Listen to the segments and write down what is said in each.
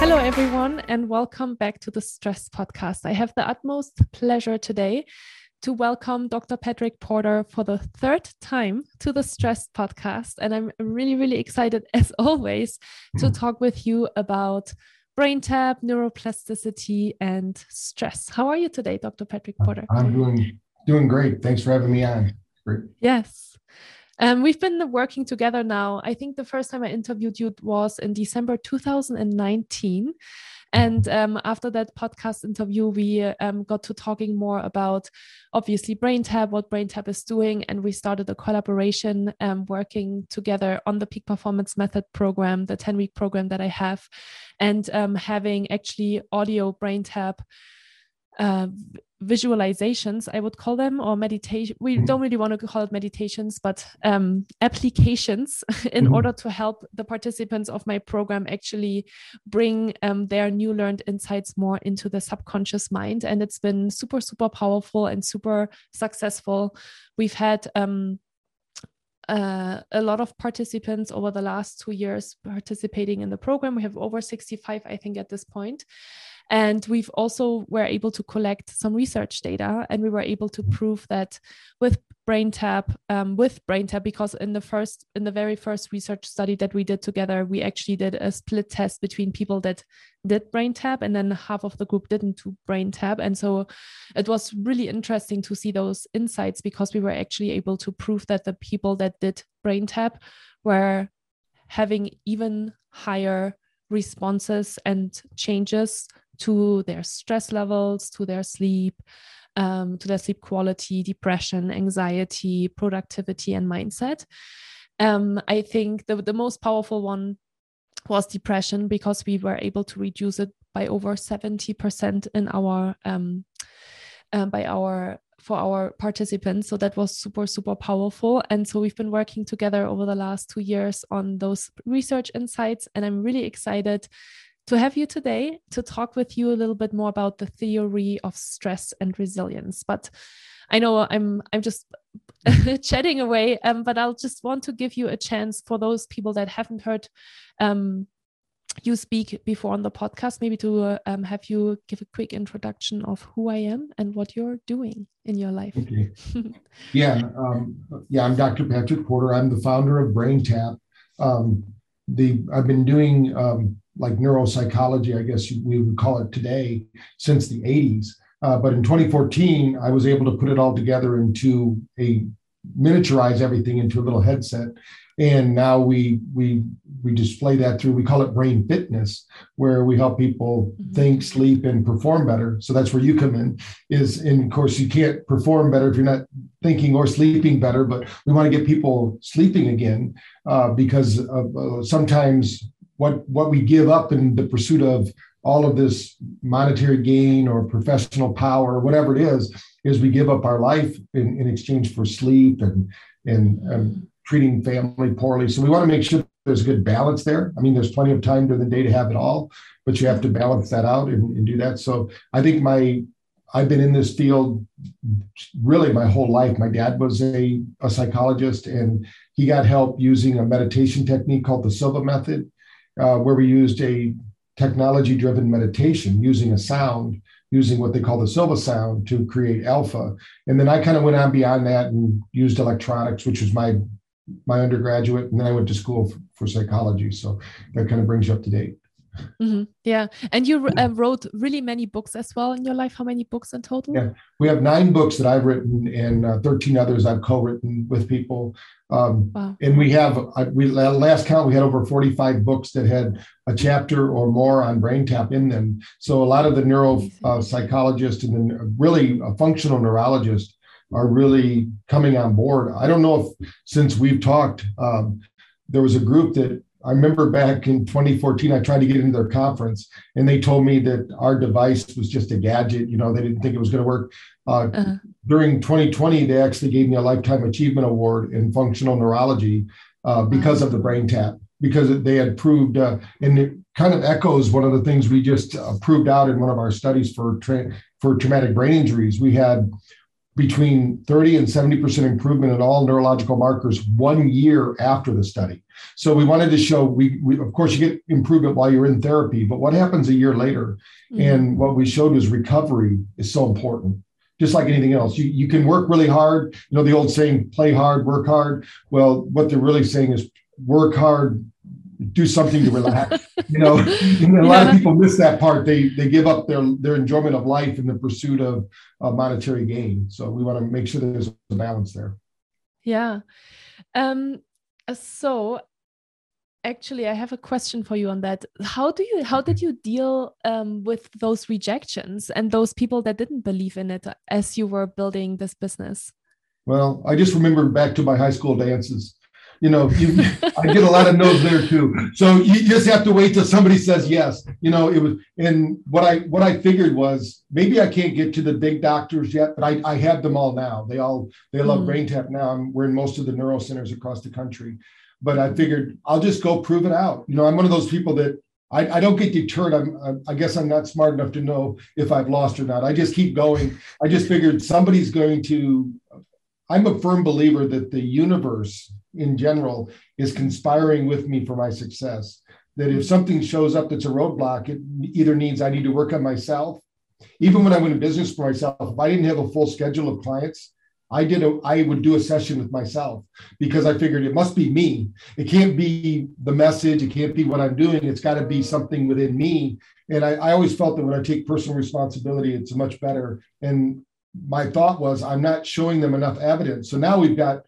Hello, everyone, and welcome back to the Stress Podcast. I have the utmost pleasure today to welcome Dr. Patrick Porter for the third time to the Stress Podcast. And I'm really, really excited, as always, to mm-hmm. talk with you about brain tap, neuroplasticity, and stress. How are you today, Dr. Patrick Porter? I'm doing doing great. Thanks for having me on. Great. Yes. Um, we've been working together now. I think the first time I interviewed you was in December 2019. And um, after that podcast interview, we um, got to talking more about obviously BrainTap, what BrainTap is doing, and we started a collaboration um, working together on the Peak Performance Method program, the 10 week program that I have, and um, having actually audio BrainTap uh, visualizations, I would call them, or meditation. We mm-hmm. don't really want to call it meditations, but um, applications in mm-hmm. order to help the participants of my program actually bring um, their new learned insights more into the subconscious mind. And it's been super, super powerful and super successful. We've had um, uh, a lot of participants over the last two years participating in the program. We have over 65, I think, at this point. And we've also were able to collect some research data, and we were able to prove that with BrainTap, um, with BrainTap, because in the first, in the very first research study that we did together, we actually did a split test between people that did BrainTap, and then half of the group didn't do BrainTap, and so it was really interesting to see those insights because we were actually able to prove that the people that did BrainTap were having even higher responses and changes to their stress levels, to their sleep, um, to their sleep quality, depression, anxiety, productivity, and mindset. Um, I think the, the most powerful one was depression because we were able to reduce it by over 70% in our um, um, by our for our participants so that was super super powerful and so we've been working together over the last two years on those research insights and i'm really excited to have you today to talk with you a little bit more about the theory of stress and resilience. But I know I'm I'm just chatting away, um, but I'll just want to give you a chance for those people that haven't heard um, you speak before on the podcast, maybe to uh, um, have you give a quick introduction of who I am and what you're doing in your life. Okay. yeah, um, yeah, I'm Dr. Patrick Porter. I'm the founder of BrainTap. Um, the I've been doing um, like neuropsychology, I guess we would call it today, since the 80s. Uh, but in 2014, I was able to put it all together into a miniaturize everything into a little headset. And now we we we display that through we call it brain fitness, where we help people mm-hmm. think, sleep, and perform better. So that's where you come in. Is and of course you can't perform better if you're not thinking or sleeping better. But we want to get people sleeping again uh, because of, uh, sometimes what what we give up in the pursuit of all of this monetary gain or professional power or whatever it is is we give up our life in, in exchange for sleep and and um, treating family poorly so we want to make sure there's a good balance there i mean there's plenty of time during the day to have it all but you have to balance that out and, and do that so i think my I've been in this field really my whole life. My dad was a, a psychologist and he got help using a meditation technique called the Silva method uh, where we used a technology driven meditation using a sound, using what they call the Silva sound to create alpha. And then I kind of went on beyond that and used electronics, which was my my undergraduate, and then I went to school for, for psychology. So that kind of brings you up to date. Mm-hmm. Yeah, and you uh, wrote really many books as well in your life. How many books in total? Yeah, we have nine books that I've written, and uh, thirteen others I've co-written with people. Um, wow. And we have uh, we last count we had over forty-five books that had a chapter or more on brain tap in them. So a lot of the neuropsychologists uh, and then really a functional neurologist are really coming on board. I don't know if since we've talked, um, there was a group that I remember back in 2014, I tried to get into their conference, and they told me that our device was just a gadget. You know, they didn't think it was going to work. Uh, uh-huh. During 2020, they actually gave me a lifetime achievement award in functional neurology uh, because of the brain tap, because they had proved, uh, and it kind of echoes one of the things we just uh, proved out in one of our studies for tra- for traumatic brain injuries. We had between 30 and 70% improvement in all neurological markers one year after the study. So we wanted to show we, we of course you get improvement while you're in therapy, but what happens a year later? Mm-hmm. And what we showed was recovery is so important. Just like anything else, you, you can work really hard. You know, the old saying, play hard, work hard. Well, what they're really saying is work hard, do something to relax. you know, and a lot of people miss that part. They they give up their their enjoyment of life in the pursuit of uh, monetary gain. So we want to make sure there's a balance there. Yeah. Um. So actually i have a question for you on that how do you how did you deal um, with those rejections and those people that didn't believe in it as you were building this business well i just remember back to my high school dances you know, you, I get a lot of no's there too. So you just have to wait till somebody says yes. You know, it was, and what I what I figured was maybe I can't get to the big doctors yet, but I, I have them all now. They all they love mm. BrainTap now. I'm, we're in most of the neuro centers across the country, but I figured I'll just go prove it out. You know, I'm one of those people that I, I, don't get deterred. I'm, I guess I'm not smart enough to know if I've lost or not. I just keep going. I just figured somebody's going to. I'm a firm believer that the universe in general is conspiring with me for my success. That if something shows up that's a roadblock, it either means I need to work on myself. Even when I went in business for myself, if I didn't have a full schedule of clients, I did a, I would do a session with myself because I figured it must be me. It can't be the message. It can't be what I'm doing. It's got to be something within me. And I, I always felt that when I take personal responsibility, it's much better. And my thought was, I'm not showing them enough evidence. So now we've got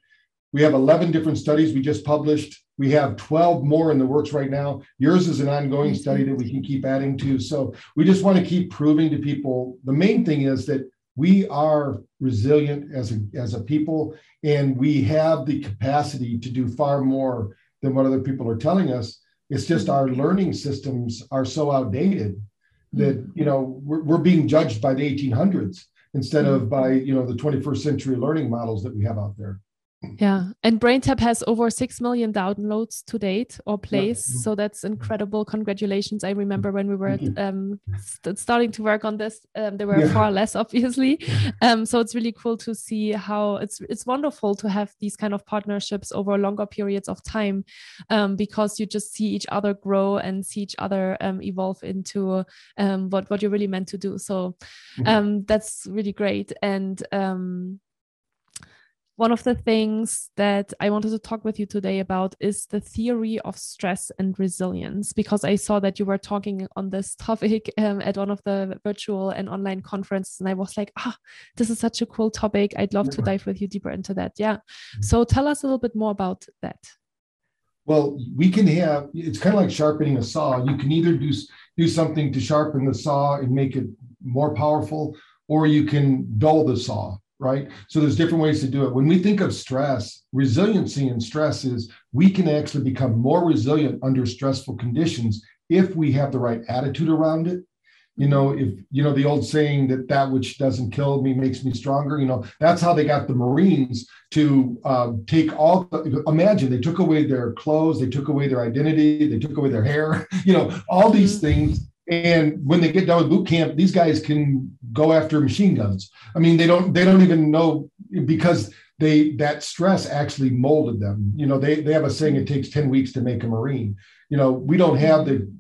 we have 11 different studies we just published. We have 12 more in the works right now. Yours is an ongoing mm-hmm. study that we can keep adding to. So we just want to keep proving to people. The main thing is that we are resilient as a, as a people, and we have the capacity to do far more than what other people are telling us. It's just our mm-hmm. learning systems are so outdated that mm-hmm. you know we're, we're being judged by the 1800s instead of mm-hmm. by you know the 21st century learning models that we have out there. Yeah, and BrainTap has over 6 million downloads to date or plays. Yeah. So that's incredible. Congratulations. I remember when we were um, st starting to work on this, um, there were yeah. far less, obviously. Um, so it's really cool to see how it's it's wonderful to have these kind of partnerships over longer periods of time um, because you just see each other grow and see each other um, evolve into um, what, what you're really meant to do. So mm-hmm. that's really great. And one of the things that I wanted to talk with you today about is the theory of stress and resilience, because I saw that you were talking on this topic um, at one of the virtual and online conferences. And I was like, ah, this is such a cool topic. I'd love to dive with you deeper into that. Yeah. Mm-hmm. So tell us a little bit more about that. Well, we can have it's kind of like sharpening a saw. You can either do do something to sharpen the saw and make it more powerful, or you can dull the saw right? So there's different ways to do it. When we think of stress, resiliency and stress is we can actually become more resilient under stressful conditions if we have the right attitude around it. You know, if you know the old saying that that which doesn't kill me makes me stronger. You know, that's how they got the Marines to uh, take all. The, imagine they took away their clothes, they took away their identity, they took away their hair. You know, all these mm-hmm. things and when they get done with boot camp, these guys can go after machine guns. I mean, they don't they don't even know because they that stress actually molded them. You know, they they have a saying it takes 10 weeks to make a Marine. You know, we don't have the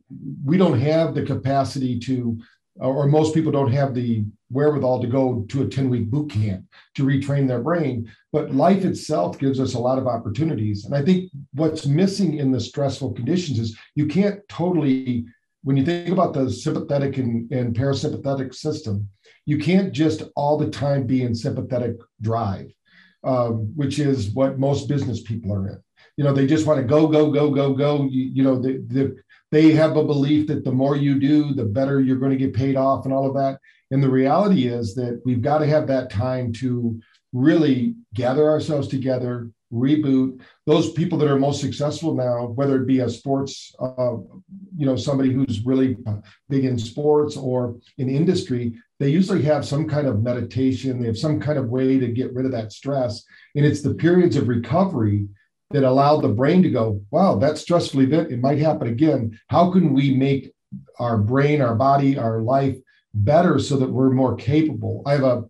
we don't have the capacity to or most people don't have the wherewithal to go to a 10 week boot camp to retrain their brain. But life itself gives us a lot of opportunities. And I think what's missing in the stressful conditions is you can't totally when you think about the sympathetic and, and parasympathetic system, you can't just all the time be in sympathetic drive, um, which is what most business people are in. You know, they just want to go, go, go, go, go. You, you know, the, the, they have a belief that the more you do, the better you're going to get paid off and all of that. And the reality is that we've got to have that time to really gather ourselves together, reboot those people that are most successful now whether it be a sports uh, you know somebody who's really big in sports or in industry they usually have some kind of meditation they have some kind of way to get rid of that stress. And it's the periods of recovery that allow the brain to go wow that stressful event it might happen again. How can we make our brain our body our life better so that we're more capable? I have a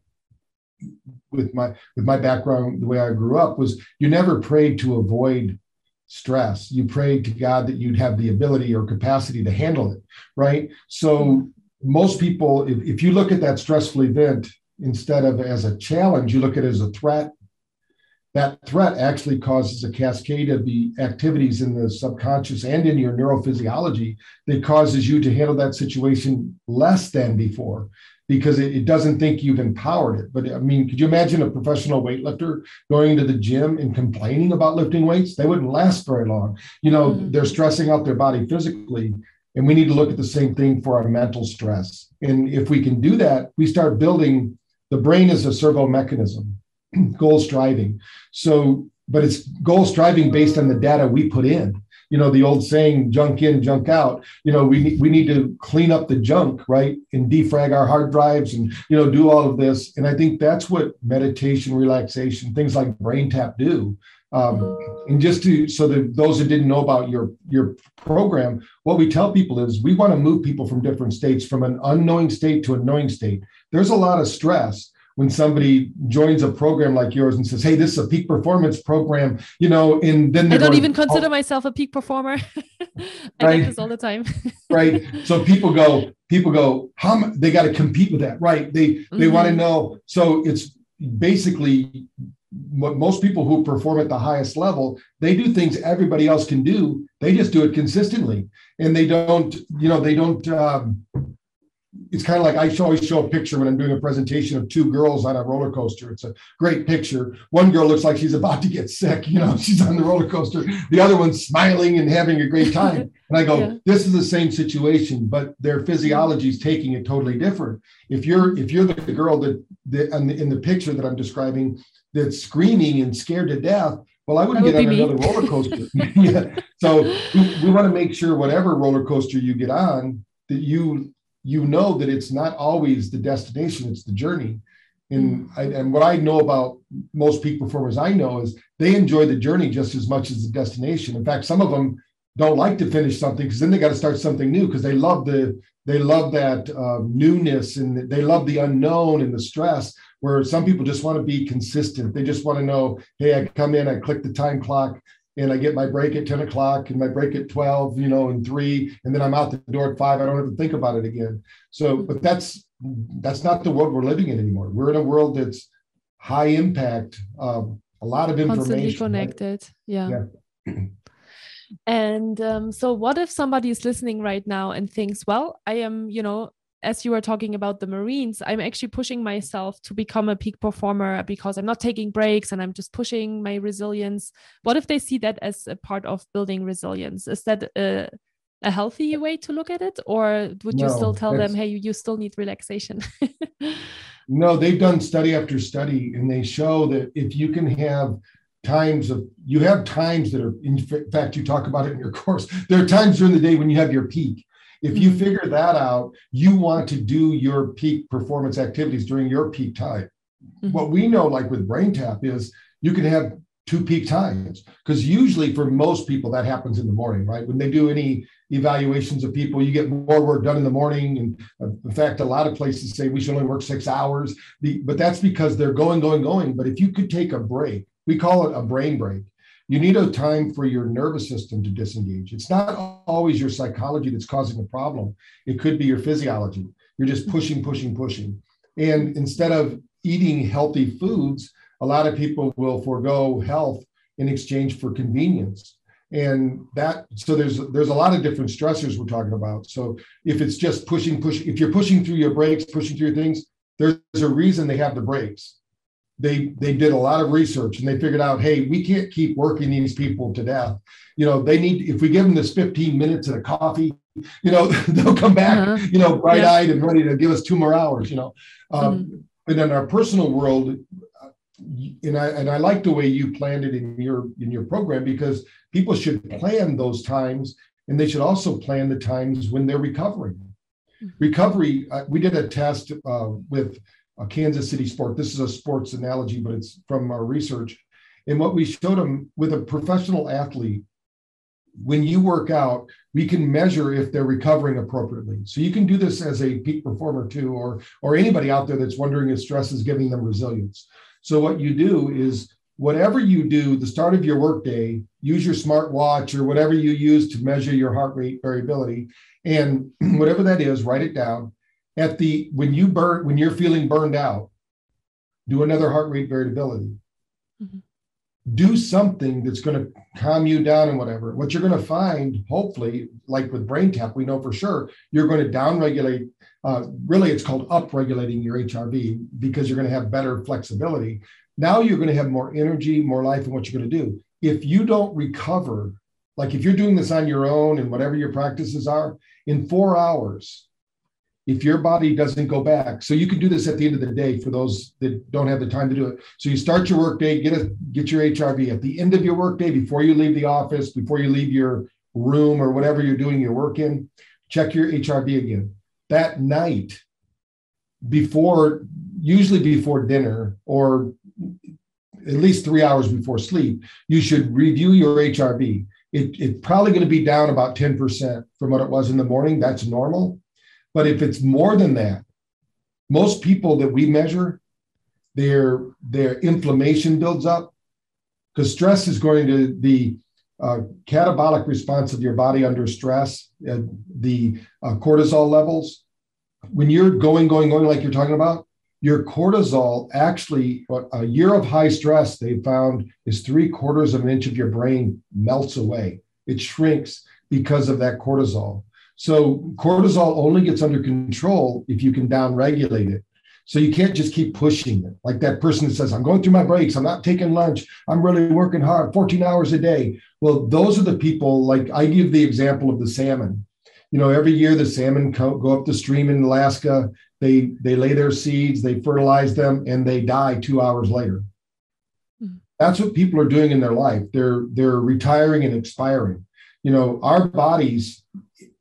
with my with my background the way i grew up was you never prayed to avoid stress. You prayed to god that you'd have the ability or capacity to handle it right? So most people if, if you look at that stressful event instead of as a challenge you look at it as a threat. That threat actually causes a cascade of the activities in the subconscious and in your neurophysiology that causes you to handle that situation less than before because it, it, doesn't think you've empowered it. But I mean, could you imagine a professional weightlifter going into the gym and complaining about lifting weights? They wouldn't last very long. You know, mm-hmm. they're stressing out their body physically. And we need to look at the same thing for our mental stress. And if we can do that, we start building the brain is a servo mechanism, goal striving. So, but it's goal striving based on the data we put in you know the old saying junk in junk out. You know we we need to clean up the junk right and defrag our hard drives and you know do all of this. And i think that's what meditation relaxation things like brain tap do. Um, and just to so that those that didn't know about your your program what we tell people is we want to move people from different states from an unknowing state to a knowing state. There's a lot of stress when somebody joins a program like yours and says, "Hey, this is a peak performance program," you know, and then I don't going, even consider oh, myself a peak performer. I right? this all the time. right. So people go, people go, how they got to compete with that, right? They they mm-hmm. want to know. So it's basically what most people who perform at the highest level they do things everybody else can do they just do it consistently and they don't you know they don't um, it's kind of like I always show a picture when I'm doing a presentation of two girls on a roller coaster. It's a great picture. One girl looks like she's about to get sick, you know, she's on the roller coaster. The other one's smiling and having a great time. And I go, yeah. this is the same situation, but their physiology is taking it totally different. If you're if you're the girl that, that in the picture that I'm describing that's screaming and scared to death, well, I wouldn't would get on another roller coaster. yeah. So we, we want to make sure whatever roller coaster you get on, that you you know that it's not always the destination, it's the journey. And, mm. I, and what I know about most peak performers I know is they enjoy the journey just as much as the destination. In fact, some of them don't like to finish something because then they got to start something new because they love the they love that uh, newness and they love the unknown and the stress. Where some people just want to be consistent. They just want to know, hey, I come in, I click the time clock, and I get my break at 10 o'clock and my break at 12, you know, and three, and then I'm out the door at five. I don't have to think about it again. So, but that's that's not the world we're living in anymore. We're in a world that's high impact, um, a lot of information. Constantly connected. Right? Yeah. yeah. and um, so, what if somebody is listening right now and thinks, well, I am, you know, as you were talking about the Marines, I'm actually pushing myself to become a peak performer because I'm not taking breaks and I'm just pushing my resilience. What if they see that as a part of building resilience? Is that a, a healthy way to look at it? Or would no, you still tell them, hey, you, you still need relaxation? no, they've done study after study and they show that if you can have times of you have times that are in fact you talk about it in your course there are times during the day when you have your peak if you mm-hmm. figure that out, you want to do your peak performance activities during your peak time. Mm-hmm. What we know, like with Brain Tap, is you can have two peak times because usually for most people that happens in the morning, right? When they do any evaluations of people, you get more work done in the morning. And uh, in fact, a lot of places say we should only work six hours, but that's because they're going, going, going. But if you could take a break, we call it a brain break you need a time for your nervous system to disengage. It's not always your psychology that's causing the problem. It could be your physiology. You're just mm-hmm. pushing, pushing, pushing. And instead of eating healthy foods, a lot of people will forego health in exchange for convenience. And that so there's there's a lot of different stressors we're talking about. So if it's just pushing, pushing, if you're pushing through your brakes, pushing through your things, there's a reason they have the brakes they they did a lot of research and they figured out hey we can't keep working these people to death you know they need if we give them this 15 minutes and a coffee you know they'll come back uh-huh. you know bright-eyed yeah. and ready to give us two more hours you know um, mm-hmm. and in our personal world and I and I like the way you planned it in your in your program because people should plan those times and they should also plan the times when they're recovering. Mm-hmm. Recovery. Uh, we did a test uh, with a Kansas City sport. This is a sports analogy, but it's from our research. And what we showed them with a professional athlete, when you work out, we can measure if they're recovering appropriately. So you can do this as a peak performer too, or or anybody out there that's wondering if stress is giving them resilience. So what you do is whatever you do, the start of your workday, use your smart watch or whatever you use to measure your heart rate variability, and whatever that is, write it down. At the when you burn when you're feeling burned out, do another heart rate variability. Mm-hmm do something that's going to calm you down and whatever. What you're going to find, hopefully, like with brain tap, we know for sure you're going to downregulate. Uh, really, it's called upregulating your HRV because you're going to have better flexibility. Now you're going to have more energy, more life in what you're going to do. If you don't recover, like if you're doing this on your own and whatever your practices are, in four hours, if your body doesn't go back so you can do this at the end of the day for those that don't have the time to do it. So you start your workday get a get your hrv at the end of your workday before you leave the office before you leave your room or whatever you're doing your work in check your hrv again. That night before usually before dinner or at least three hours before sleep you should review your hrv it, it's probably going to be down about 10% from what it was in the morning. That's normal but if it's more than that, most people that we measure, their their inflammation builds up because stress is going to the uh, catabolic response of your body under stress, uh, the uh, cortisol levels. When you're going, going, going, like you're talking about, your cortisol actually, a year of high stress, they found is three quarters of an inch of your brain melts away. It shrinks because of that cortisol. So cortisol only gets under control if you can downregulate it. So you can't just keep pushing it. Like that person that says, I'm going through my breaks, I'm not taking lunch, I'm really working hard, 14 hours a day. Well, those are the people, like I give the example of the salmon. You know, every year the salmon go up the stream in Alaska, they they lay their seeds, they fertilize them, and they die two hours later. Mm-hmm. That's what people are doing in their life. They're they're retiring and expiring. You know, our bodies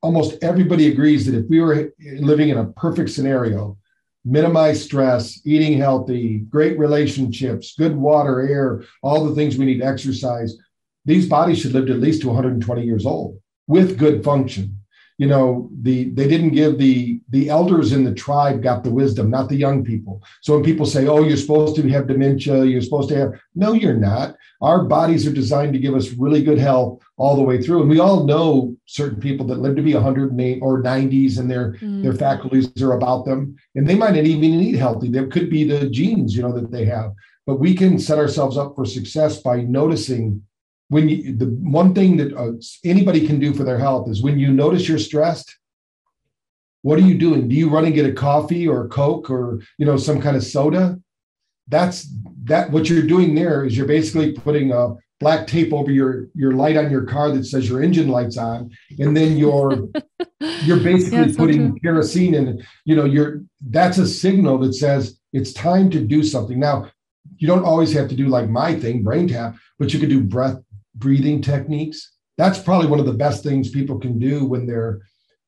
almost everybody agrees that if we were living in a perfect scenario, minimize stress, eating healthy, great relationships, good water, air, all the things we need, exercise, these bodies should live to at least to 120 years old with good function you know the they didn't give the the elders in the tribe got the wisdom not the young people. So when people say oh you're supposed to have dementia you're supposed to have no you're not. Our bodies are designed to give us really good health all the way through. And we all know certain people that live to be 108 or 90s and their mm. their faculties are about them. And they might not even eat healthy. There could be the genes you know that they have. But we can set ourselves up for success by noticing when you the one thing that uh, anybody can do for their health is when you notice you're stressed what are you doing? Do you run and get a coffee or a coke or you know some kind of soda? That's that what you're doing there is you're basically putting a black tape over your your light on your car that says your engine lights on and then you're you're basically yeah, putting so kerosene in you know you're that's a signal that says it's time to do something. Now you don't always have to do like my thing brain tap but you could do breath breathing techniques. That's probably one of the best things people can do when they're,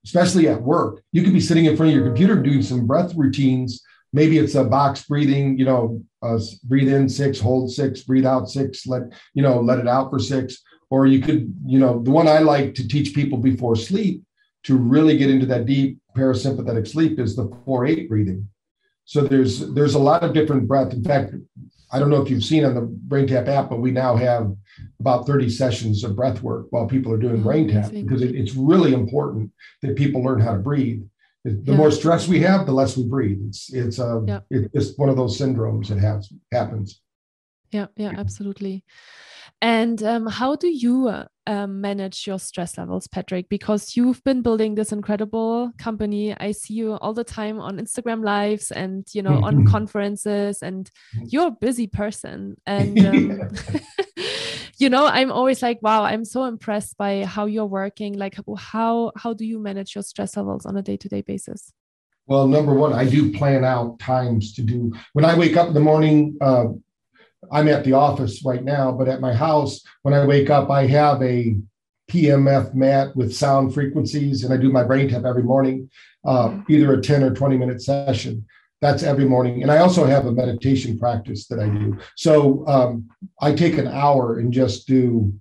especially at work. You could be sitting in front of your computer doing some breath routines. Maybe it's a box breathing, you know, uh, breathe in six, hold six, breathe out six, let, you know, let it out for six. Or you could, you know, the one I like to teach people before sleep to really get into that deep parasympathetic sleep is the four eight breathing. So there's there's a lot of different breath. In fact, I don't know if you've seen on the BrainTap app, but we now have about 30 sessions of breath work while people are doing oh, BrainTap because it, it's really important that people learn how to breathe. The yeah. more stress we have, the less we breathe. It's it's uh, yeah. it's just one of those syndromes that has happens. Yeah, yeah, absolutely. And um, how do you uh, um, manage your stress levels, Patrick? Because you've been building this incredible company. I see you all the time on Instagram lives and you know on conferences, and mm-hmm. you're a busy person. And um, you know, I'm always like, wow, I'm so impressed by how you're working. Like, how how do you manage your stress levels on a day to day basis? Well, number one, I do plan out times to do. When I wake up in the morning, uh, I'm at the office right now, but at my house, when I wake up, I have a PMF mat with sound frequencies, and I do my brain tap every morning, uh, either a 10 or 20 minute session. That's every morning. And I also have a meditation practice that I do. So um, I take an hour and just do,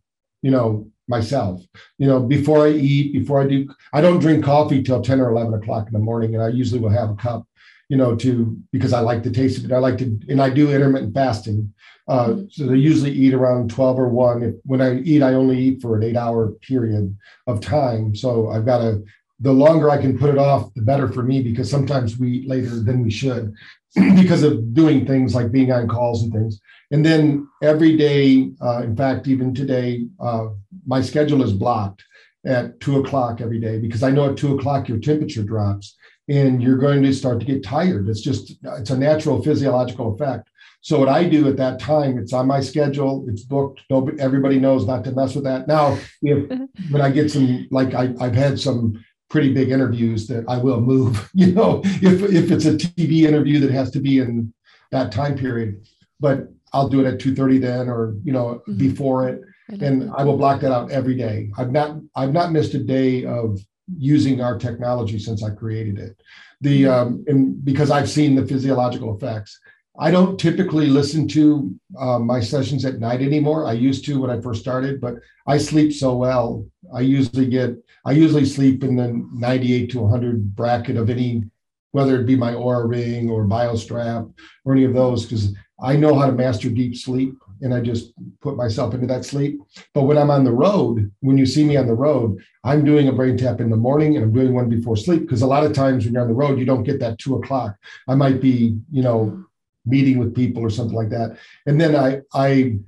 you know, myself. You know, before I eat, before I do, I don't drink coffee till 10 or 11 o'clock in the morning, and I usually will have a cup you know, to because I like the taste of it. I like to, and I do intermittent fasting. Uh, so they usually eat around 12 or 1. If, when I eat, I only eat for an eight hour period of time. So I've got to, the longer I can put it off, the better for me because sometimes we eat later than we should because of doing things like being on calls and things. And then every day, uh, in fact, even today, uh, my schedule is blocked at two o'clock every day because I know at two o'clock your temperature drops and you're going to start to get tired. It's just, it's a natural physiological effect. So what I do at that time, it's on my schedule, it's booked. Nobody, everybody knows not to mess with that. Now, if when I get some, like I, I've had some pretty big interviews that I will move, you know, if if it's a TV interview that has to be in that time period, but I'll do it at 2:30 then or you know mm-hmm. before it. And I will block that out every day. I've not I've not missed a day of using our technology since I created it. The mm-hmm. um, and because I've seen the physiological effects. I don't typically listen to uh, my sessions at night anymore. I used to when I first started, but I sleep so well. I usually get I usually sleep in the 98 to 100 bracket of any, whether it be my Oura ring or BioStrap or any of those, because I know how to master deep sleep and I just put myself into that sleep. But when I'm on the road, when you see me on the road, I'm doing a brain tap in the morning and I'm doing one before sleep because a lot of times when you're on the road, you don't get that two o'clock. I might be, you know, meeting with people or something like that. And then I, I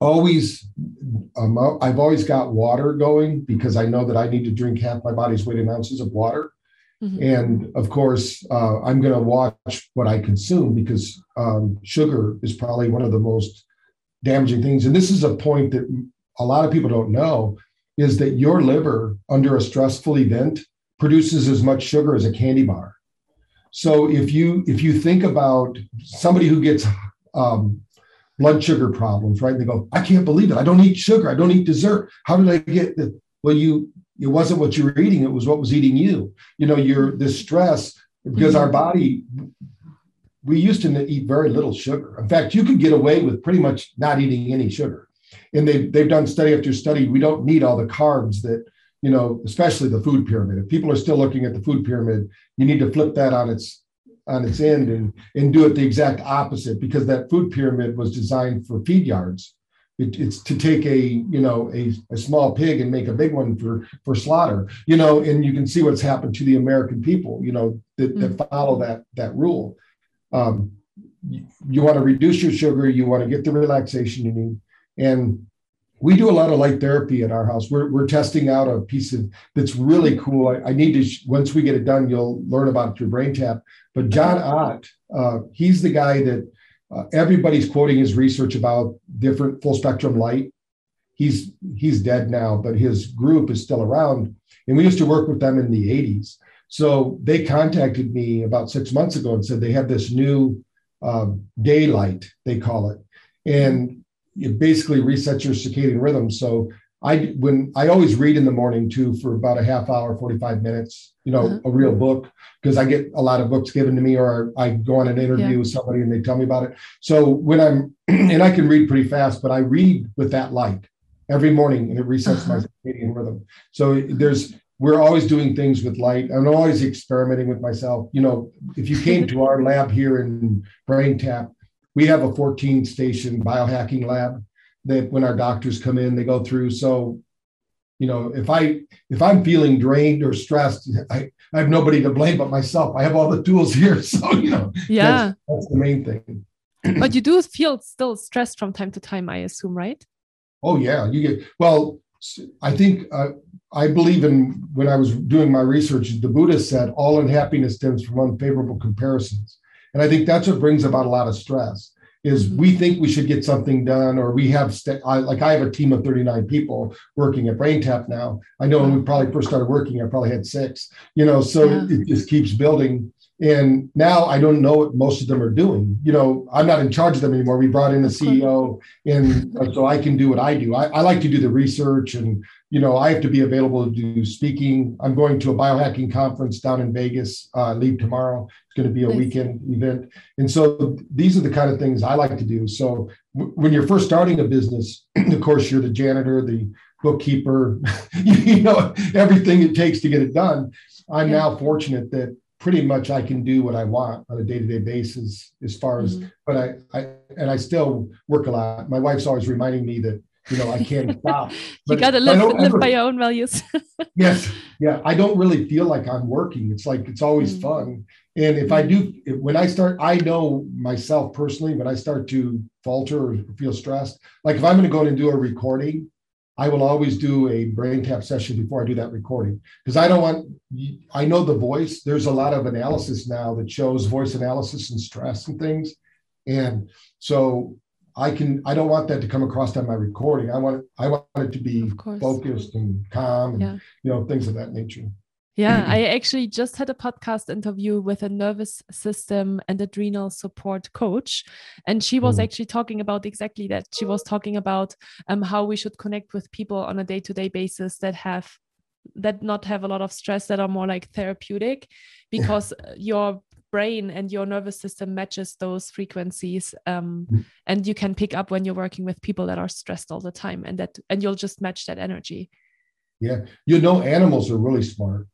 always, um, I've always got water going because I know that I need to drink half my body's weight in ounces of water. Mm-hmm. And of course, uh, I'm going to watch what I consume because um, sugar is probably one of the most damaging things. And this is a point that a lot of people don't know is that your liver under a stressful event produces as much sugar as a candy bar. So if you if you think about somebody who gets um, blood sugar problems, right? They go, I can't believe it. I don't eat sugar. I don't eat dessert. How did I get the well? You it wasn't what you were eating. It was what was eating you. You know, your this stress because our body we used to eat very little sugar. In fact, you could get away with pretty much not eating any sugar. And they've, they've done study after study. We don't need all the carbs that, you know, especially the food pyramid. If people are still looking at the food pyramid, you need to flip that on its on its end and, and do it the exact opposite because that food pyramid was designed for feed yards. It, it's to take a you know a, a small pig and make a big one for for slaughter you know and you can see what's happened to the american people you know that, that mm-hmm. follow that that rule um, you, you want to reduce your sugar, you want to get the relaxation you need. And we do a lot of light therapy at our house. We're, we're testing out a piece of that's really cool. I, I need to, once we get it done, you'll learn about it through Brain Tap. But John Ott, uh, he's the guy that uh, everybody's quoting his research about different full spectrum light. He's he's dead now, but his group is still around. And we used to work with them in the 80s. So they contacted me about six months ago and said they have this new um, daylight, they call it, and it basically resets your circadian rhythm. So I when I always read in the morning too for about a half hour, 45 minutes, you know, uh-huh. a real book because I get a lot of books given to me or I go on an interview yeah. with somebody and they tell me about it. So when I'm and I can read pretty fast, but I read with that light every morning and it resets uh-huh. my circadian rhythm. So there's we're always doing things with light. I'm always experimenting with myself. You know, if you came to our lab here in Brain Tap, we have a 14 station biohacking lab that when our doctors come in, they go through. So, you know, if I if I'm feeling drained or stressed, I, I have nobody to blame but myself. I have all the tools here. So, you know, yeah, that's, that's the main thing. but you do feel still stressed from time to time, I assume, right? Oh yeah, you get well. I think uh, I believe in when I was doing my research, the Buddha said all unhappiness stems from unfavorable comparisons. And I think that's what brings about a lot of stress is mm-hmm. we think we should get something done or we have st- I, like i have a team of 39 people working at braintap now i know when we probably first started working i probably had six you know so yeah. it, just keeps building And now I don't know what most of them are doing. You know, I'm not in charge of them anymore. We brought in a CEO, and so I can do what I do. I, I like to do the research, and you know, I have to be available to do speaking. I'm going to a biohacking conference down in Vegas. Uh, leave tomorrow. It's going to be a nice. weekend event, and so these are the kind of things I like to do. So w- when you're first starting a business, of course, you're the janitor, the bookkeeper, you know, everything it takes to get it done. I'm yeah. now fortunate that pretty much I can do what I want on a day-to-day basis as far as mm-hmm. but I, I and I still work a lot. My wife's always reminding me that you know I can't stop. you got to live, live ever, by your own values. yes, yeah. I don't really feel like I'm working. It's like it's always mm-hmm. fun. And if I do, when I start, I know myself personally when I start to falter or feel stressed. Like if I'm going to go in and do a recording, I will always do a brain tap session before I do that recording because I don't want, I know the voice. There's a lot of analysis now that shows voice analysis and stress and things. And so I can, I don't want that to come across on my recording. I want, I want it to be focused and calm and, yeah. you know, things of that nature. Yeah, I actually just had a podcast interview with a nervous system and adrenal support coach. And she was mm. actually talking about exactly that. She was talking about um, how we should connect with people on a day to day basis that have that not have a lot of stress that are more like therapeutic because yeah. your brain and your nervous system matches those frequencies um, mm. and you can pick up when you're working with people that are stressed all the time and that and you'll just match that energy yeah you know animals are really smart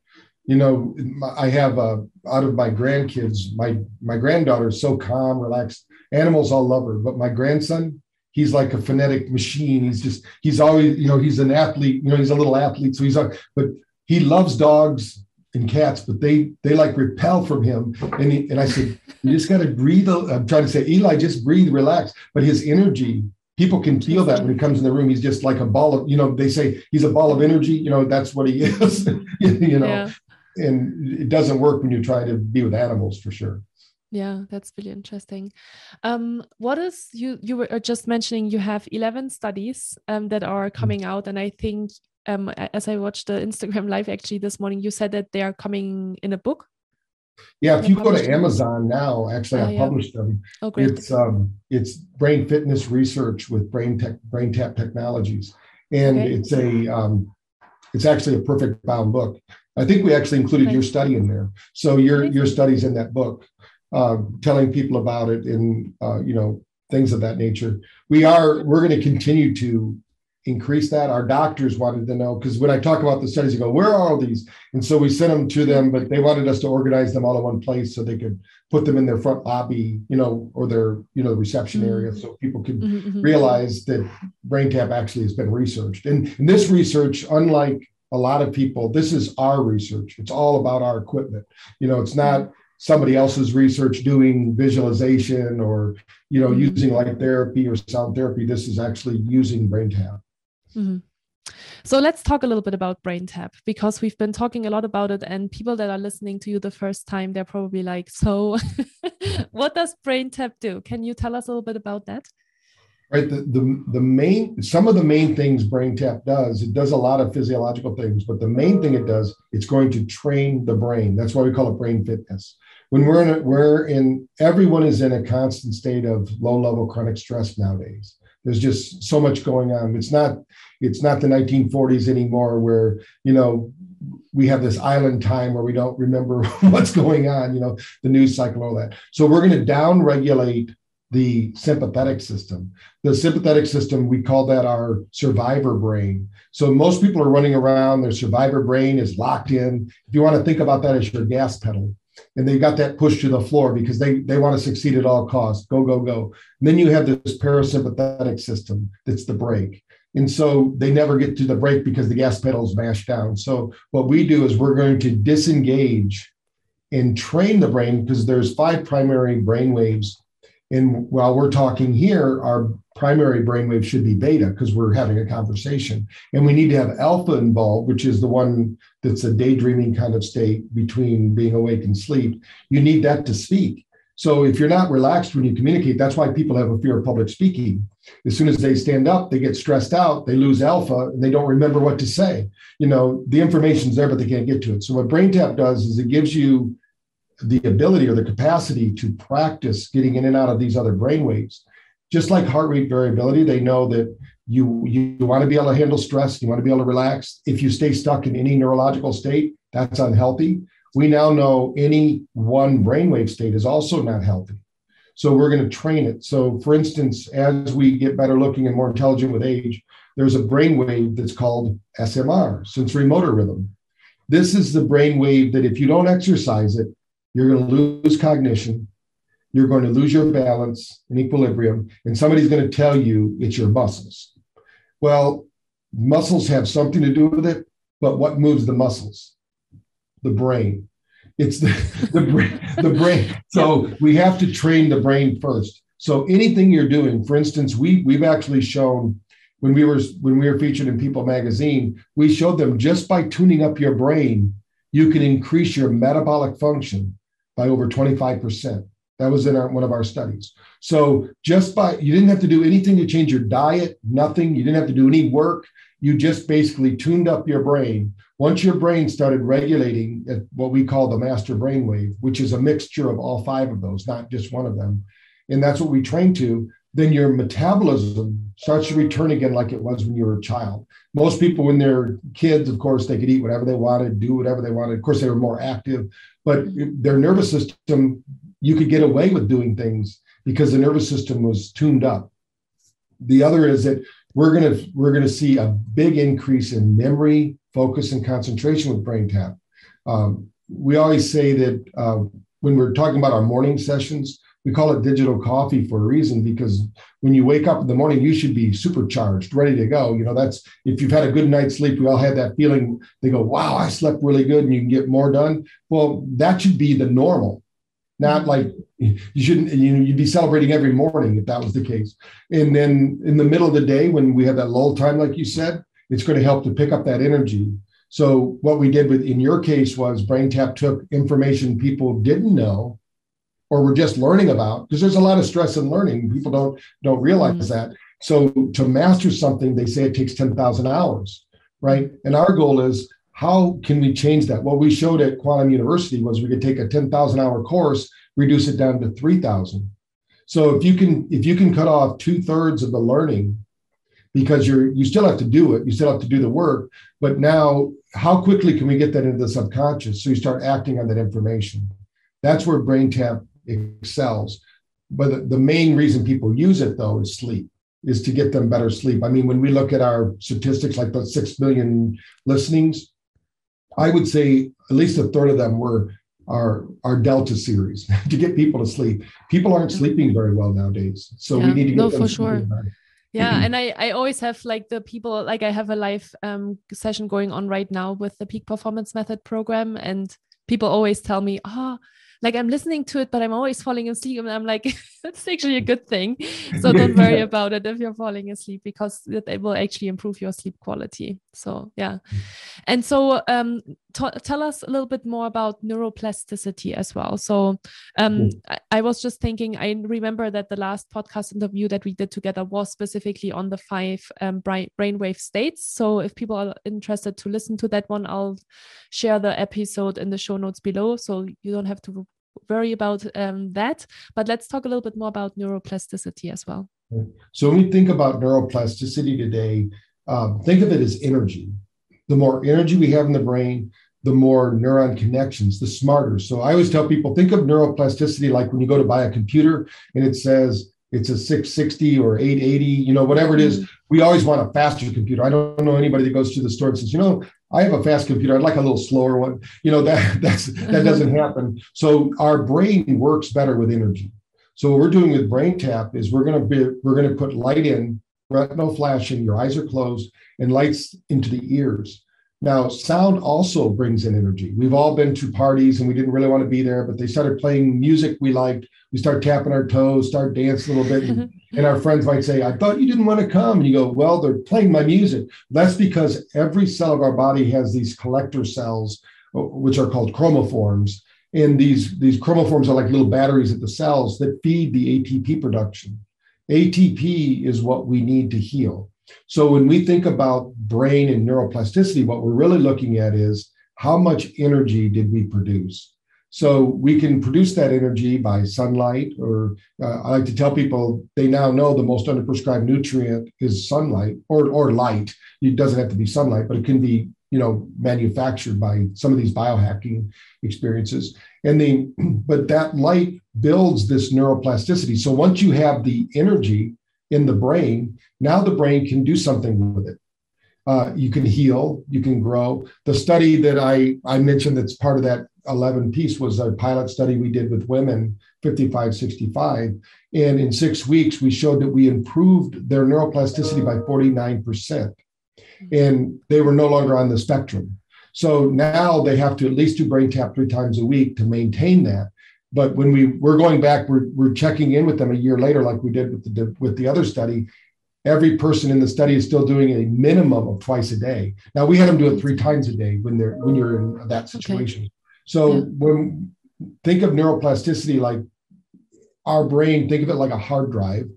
you know, I have uh, out of my grandkids, my my granddaughter is so calm, relaxed. Animals all love her, but my grandson, he's like a phonetic machine. He's just he's always you know he's an athlete. You know, he's a little athlete, so he's a, but he loves dogs and cats, but they they like repel from him. And he, and I said, you just got to breathe. I'm trying to say, Eli, just breathe, relax. But his energy people can feel that when he comes in the room he's just like a ball of you know they say he's a ball of energy you know that's what he is you know yeah and it doesn't work when you try to be with animals for sure yeah that's really interesting um, what is you you were just mentioning you have 11 studies um, that are mm. coming out and i think um, as i watched the instagram live actually this morning you said that they are coming in a book yeah if you go to amazon now actually oh, i yeah. published them oh, great. it's um, it's brain fitness research with brain tech brain tap technologies and okay. it's a um, it's actually a perfect bound book I think we actually included your study in there. So your your studies in that book, uh, telling people about it and uh, you know things of that nature. We are we're going to continue to increase that. Our doctors wanted to know because when I talk about the studies, you go, where are all these? And so we sent them to them, but they wanted us to organize them all in one place so they could put them in their front lobby, you know, or their you know reception mm-hmm. area, so people could mm-hmm, mm-hmm. realize that BrainTap actually has been researched. And, and this research, unlike a lot of people, this is our research. It's all about our equipment. You know, it's not somebody else's research doing visualization or, you know, mm-hmm. using light therapy or sound therapy. This is actually using BrainTap. Mm-hmm. So let's talk a little bit about BrainTap because we've been talking a lot about it, and people that are listening to you the first time, they're probably like, "So, what does BrainTap do?" Can you tell us a little bit about that? Right? The, the the main some of the main things brain tap does it does a lot of physiological things but the main thing it does it's going to train the brain. That's why we call it brain fitness. When we're in a, we're in everyone is in a constant state of low level chronic stress nowadays. There's just so much going on. It's not it's not the 1940s anymore where you know we have this island time where we don't remember what's going on you know the news cycle all that. So we're going to down regulate the sympathetic system. The sympathetic system, we call that our survivor brain. So most people are running around, their survivor brain is locked in. If you want to think about that as your gas pedal, and they've got that pushed to the floor because they, they want to succeed at all costs, go, go, go. And then you have this parasympathetic system that's the brake. And so they never get to the brake because the gas pedal is mashed down. So what we do is we're going to disengage and train the brain because there's five primary brain waves and while we're talking here, our primary brainwave should be beta because we're having a conversation. And we need to have alpha involved, which is the one that's a daydreaming kind of state between being awake and sleep. You need that to speak. So if you're not relaxed when you communicate, that's why people have a fear of public speaking. As soon as they stand up, they get stressed out, they lose alpha, and they don't remember what to say. You know, the information's there, but they can't get to it. So what BrainTap does is it gives you the ability or the capacity to practice getting in and out of these other brain waves. Just like heart rate variability, they know that you, you, want to be able to handle stress, you want to be able to relax. If you stay stuck in any neurological state, that's unhealthy. We now know any one brainwave state is also not healthy. So we're going to train it. So, for instance, as we get better looking and more intelligent with age, there's a brainwave that's called SMR, sensory motor rhythm. This is the brainwave that if you don't exercise it, you're going to lose cognition, you're going to lose your balance and equilibrium, and somebody's going to tell you it's your muscles. Well, muscles have something to do with it, but what moves the muscles? The brain. It's the, the brain, the brain. So we have to train the brain first. So anything you're doing, for instance, we we've actually shown when we were when we were featured in People magazine, we showed them just by tuning up your brain, you can increase your metabolic function by over 25%. That was in our, one of our studies. So just by you didn't have to do anything to change your diet, nothing. You didn't have to do any work. You just basically tuned up your brain. Once your brain started regulating at what we call the master brainwave, which is a mixture of all five of those, not just one of them, and that's what we train to, then your metabolism starts to return again like it was when you were a child. Most people, when they're kids, of course, they could eat whatever they wanted, do whatever they wanted. Of course, they were more active, but their nervous system, you could get away with doing things because the nervous system was tuned up. The other is that we're gonna we're gonna see a big increase in memory, focus, and concentration with BrainTap. Um, we always say that uh, when we're talking about our morning sessions, we call it digital coffee for a reason because when you wake up in the morning you should be supercharged ready to go. You know that's if you've had a good night's sleep we all had that feeling. They go wow i slept really good and you can get more done. Well that should be the normal. Not mm-hmm. like you shouldn't you know you'd be celebrating every morning if that was the case. And then in the middle of the day when we have that lull time like you said it's going to help to pick up that energy. So what we did with in your case was BrainTap took information people didn't know or we're just learning about because there's a lot of stress in learning. People don't don't realize mm-hmm. that. So to master something they say it takes 10,000 hours right? And our goal is how can we change that? What we showed at quantum university was we could take a 10,000 hour course reduce it down to 3,000 so if you can if you can cut off two thirds of the learning because you're you still have to do it you still have to do the work but now how quickly can we get that into the subconscious so you start acting on that information? That's where BrainTap excels. But the main reason people use it though is sleep, is to get them better sleep. I mean, when we look at our statistics, like the six million listenings, I would say at least a third of them were our our Delta series to get people to sleep. People aren't sleeping very well nowadays, so yeah, we need to get no, them for sure. Yeah, and I I always have like the people like I have a live um, session going on right now with the Peak Performance Method program, and people always tell me, ah. Oh, like I'm listening to it, but I'm always falling asleep. And I'm like, that's actually a good thing. So don't worry about it if you're falling asleep because it, it will actually improve your sleep quality. So yeah. Mm. And so um, tell us a little bit more about neuroplasticity as well. So um, I, I, was just thinking, I remember that the last podcast interview that we did together was specifically on the five um, brain brainwave states. So if people are interested to listen to that one, I'll share the episode in the show notes below. So you don't have to worry about um, that. But let's talk a little bit more about neuroplasticity as well. So when we think about neuroplasticity today, um, think of it as energy. The more energy we have in the brain, the more neuron connections, the smarter. So I always tell people think of neuroplasticity like when you go to buy a computer and it says it's a 660 or 880, you know, whatever it is. Mm-hmm. We always want a faster computer. I don't know anybody that goes to the store and says, you know, I have a fast computer. I'd like a little slower one. You know, that that's that mm-hmm. doesn't happen. So our brain works better with energy. So what we're doing with BrainTap is we're going to be we're going to put light in, retinal flashing, your eyes are closed, and lights into the ears. Now, sound also brings in energy. We've all been to parties and we didn't really want to be there, but they started playing music we liked. We start tapping our toes, start dancing a little bit. And, and, our friends might say, I thought you didn't want to come. And you go, Well, they're playing my music. That's because every cell of our body has these collector cells, uh, which are called chromophores. And these, these chromophores are like little batteries at the cells that feed the ATP production. ATP is what we need to heal. So when we think about brain and neuroplasticity, what we're really looking at is how much energy did we produce? So we can produce that energy by sunlight, or uh, I like to tell people they now know the most underprescribed nutrient is sunlight or, or light. It doesn't have to be sunlight, but it can be you know manufactured by some of these biohacking experiences. And the but that light builds this neuroplasticity. So once you have the energy in the brain, now the brain can do something with it. Uh, you can heal, you can grow. The study that I, I mentioned that's part of that 11 piece was a pilot study we did with women 55, 65. And in six weeks, we showed that we improved their neuroplasticity by 49%. And they were no longer on the spectrum. So now they have to at least do BrainTap three times a week to maintain that. But when we we're going back, we're, we're checking in with them a year later, like we did with the with the other study. Every person in the study is still doing a minimum of twice a day. Now we had them do it three times a day when they're when you're in that situation. Okay. So yeah. when think of neuroplasticity like our brain, think of it like a hard drive.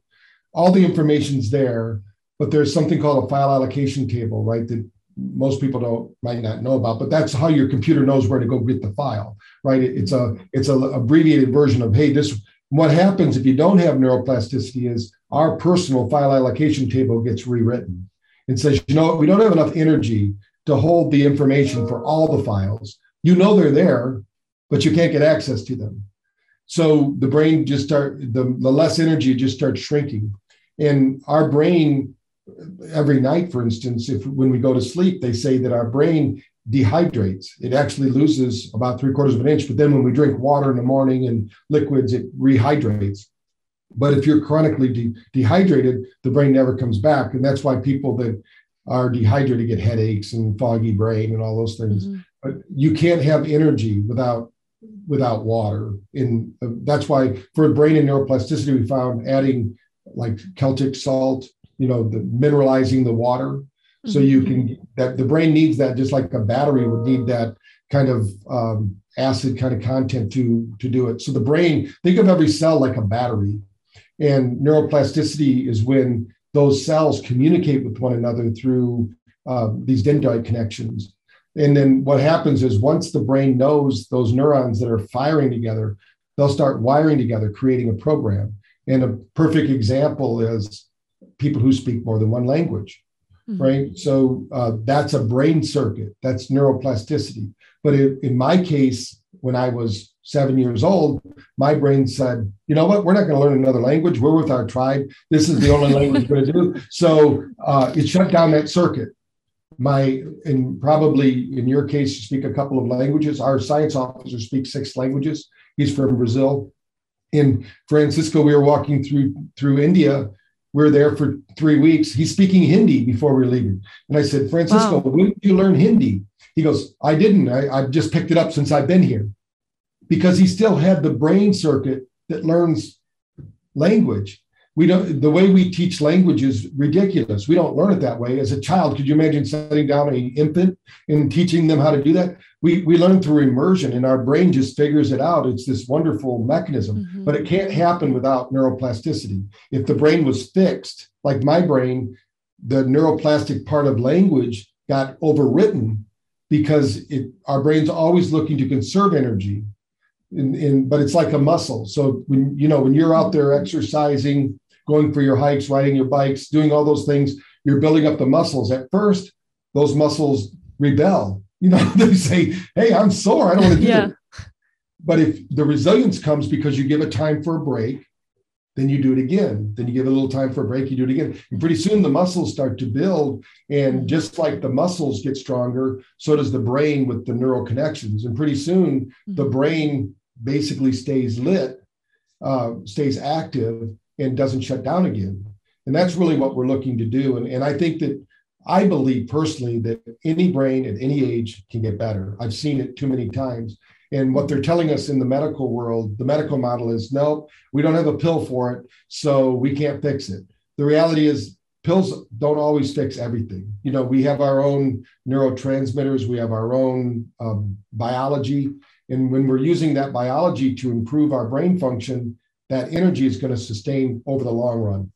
All the information's there, but there's something called a file allocation table, right? That most people don't might not know about, but that's how your computer knows where to go get the file, right? it's a it's a abbreviated version of hey, this what happens if you don't have neuroplasticity is our personal file allocation table gets rewritten and says, you know, we don't have enough energy to hold the information for all the files. You know they're there, but you can't get access to them. So the brain just start the, the less energy just starts shrinking. And our brain every night, for instance, if when we go to sleep, they say that our brain dehydrates. It actually loses about three quarters of an inch, but then when we drink water in the morning and liquids, it rehydrates. But if you're chronically de- dehydrated, the brain never comes back. And that's why people that are dehydrated get headaches and foggy brain and all those things. Mm-hmm. But you can't have energy without without water. And uh, that's why for brain and neuroplasticity, we found adding like Celtic salt you know the mineralizing the water so you can that the brain needs that just like a battery would need that kind of um, acid kind of content to to do it. So the brain think of every cell like a battery. And neuroplasticity is when those cells communicate with one another through uh, these dendrite connections. And then what happens is once the brain knows those neurons that are firing together they'll start wiring together creating a program. And a perfect example is people who speak more than one language, mm-hmm. right? So uh, that's a brain circuit, that's neuroplasticity. But it, in my case, when I was seven years old, my brain said, you know what, we're not going to learn another language. We're with our tribe. This is the only language we're going to do. So uh, it shut down that circuit. My, and probably in your case, you speak a couple of languages. Our science officer speaks six languages. He's from Brazil. In Francisco, we were walking through through India we're there for three weeks. He's speaking Hindi before we're leaving. And I said, Francisco, wow. when did you learn Hindi? He goes, I didn't. I, I've just picked it up since I've been here. Because he still had the brain circuit that learns language we don't the way we teach language is ridiculous. We don't learn it that way. As a child could you imagine setting down an infant and teaching them how to do that? We we learn through immersion and our brain just figures it out. It's this wonderful mechanism mm-hmm. but it can't happen without neuroplasticity. If the brain was fixed like my brain the neuroplastic part of language got overwritten because it our brain's always looking to conserve energy in, in, but it's like a muscle. So when you know when you're out there exercising, going for your hikes, riding your bikes, doing all those things, you're building up the muscles. At first, those muscles rebel. You know, they say, "Hey, I'm sore. I don't want to do yeah. it." But if the resilience comes because you give it time for a break, then you do it again. Then you give it a little time for a break, you do it again. And pretty soon the muscles start to build. And just like the muscles get stronger, so does the brain with the neural connections. And pretty soon the mm-hmm. brain basically stays lit, uh, stays active, and doesn't shut down again. And that's really what we're looking to do. And, and I think that I believe personally that any brain at any age can get better. I've seen it too many times. And what they're telling us in the medical world, the medical model is no, we don't have a pill for it, so we can't fix it. The reality is, pills don't always fix everything. You know, we have our own neurotransmitters, we have our own um, biology. And when we're using that biology to improve our brain function, that energy is going to sustain over the long run.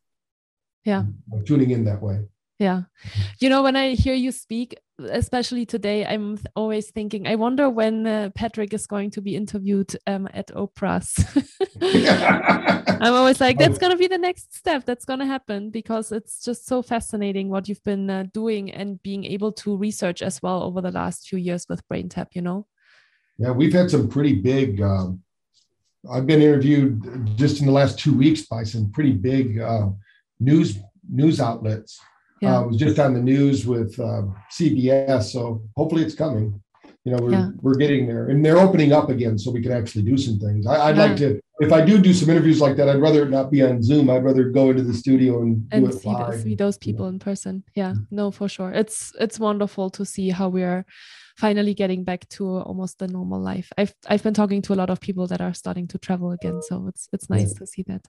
Yeah. Tuning in that way. Yeah. You know, when I hear you speak, especially today, I'm always thinking, I wonder when uh, Patrick is going to be interviewed um, at Oprah's. I'm always like, that's going to be the next step. That's going to happen because it's just so fascinating what you've been uh, doing and being able to research as well over the last few years with BrainTap, you know? Yeah, we've had some pretty big. Um, I've been interviewed just in the last two weeks by some pretty big uh, news news outlets yeah. Uh, was just on the news with uh, CBS, so hopefully it's coming. You know, we're yeah. we're getting there, and they're opening up again, so we can actually do some things. I, would yeah. like to, if I do do some interviews like that, I'd rather not be on Zoom. I'd rather go into the studio and, and do it see, live. see those people in person. Yeah, no, for sure. It's it's wonderful to see how we're finally getting back to almost the normal life. I've I've been talking to a lot of people that are starting to travel again, so it's it's nice to see that.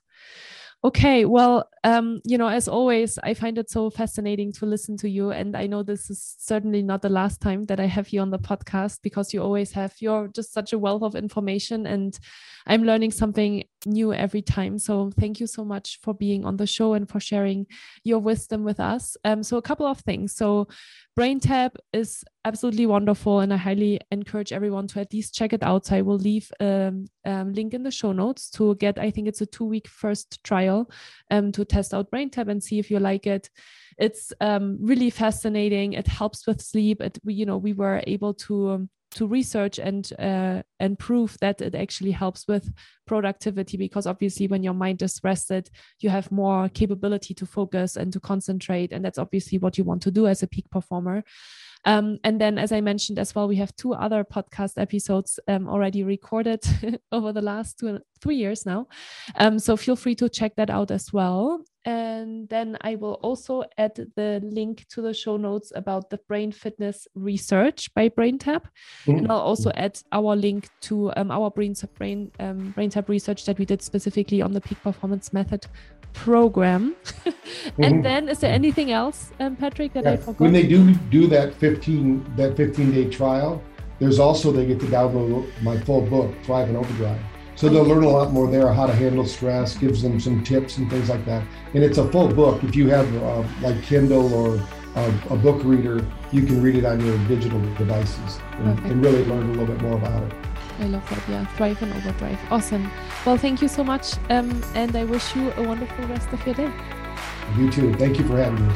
Okay, well, um, you know, as always, I find it so fascinating to listen to you. And I know this is certainly not the last time that I have you on the podcast because you always have, you're just such a wealth of information and I'm learning something new every time. So thank you so much for being on the show and for sharing your wisdom with us. Um, so, a couple of things. So, Brain BrainTap is absolutely wonderful, and I highly encourage everyone to at least check it out. So I will leave a um, um, link in the show notes to get. I think it's a two-week first trial um, to test out Brain BrainTap and see if you like it. It's um, really fascinating. It helps with sleep. It, you know, we were able to um, to research and uh, and prove that it actually helps with productivity because obviously when your mind is rested you have more capability to focus and to concentrate and that's obviously what you want to do as a peak performer um, and then, as I mentioned as well, we have two other podcast episodes um, already recorded over the last two, three years now. Um, so feel free to check that out as well. And then I will also add the link to the show notes about the brain fitness research by BrainTap. Mm-hmm. And I'll also add our link to um, our brain, brain, um, BrainTap research that we did specifically on the peak performance method program. and mm-hmm. then, is there anything else, um, Patrick, that yeah. I forgot? When they do do that 15 that 15 day trial, there's also they get to download my full book, Thrive in Overdrive. So they'll learn a lot more there, how to handle stress, gives them some tips and things like that. And it's a full book. If you have uh, like Kindle or uh, a book reader, you can read it on your digital devices and, and really learn a little bit more about it. I love that. Yeah, thrive in overdrive. Awesome. Well, thank you so much. Um, and I wish you a wonderful rest of your day. You too. Thank you for having me.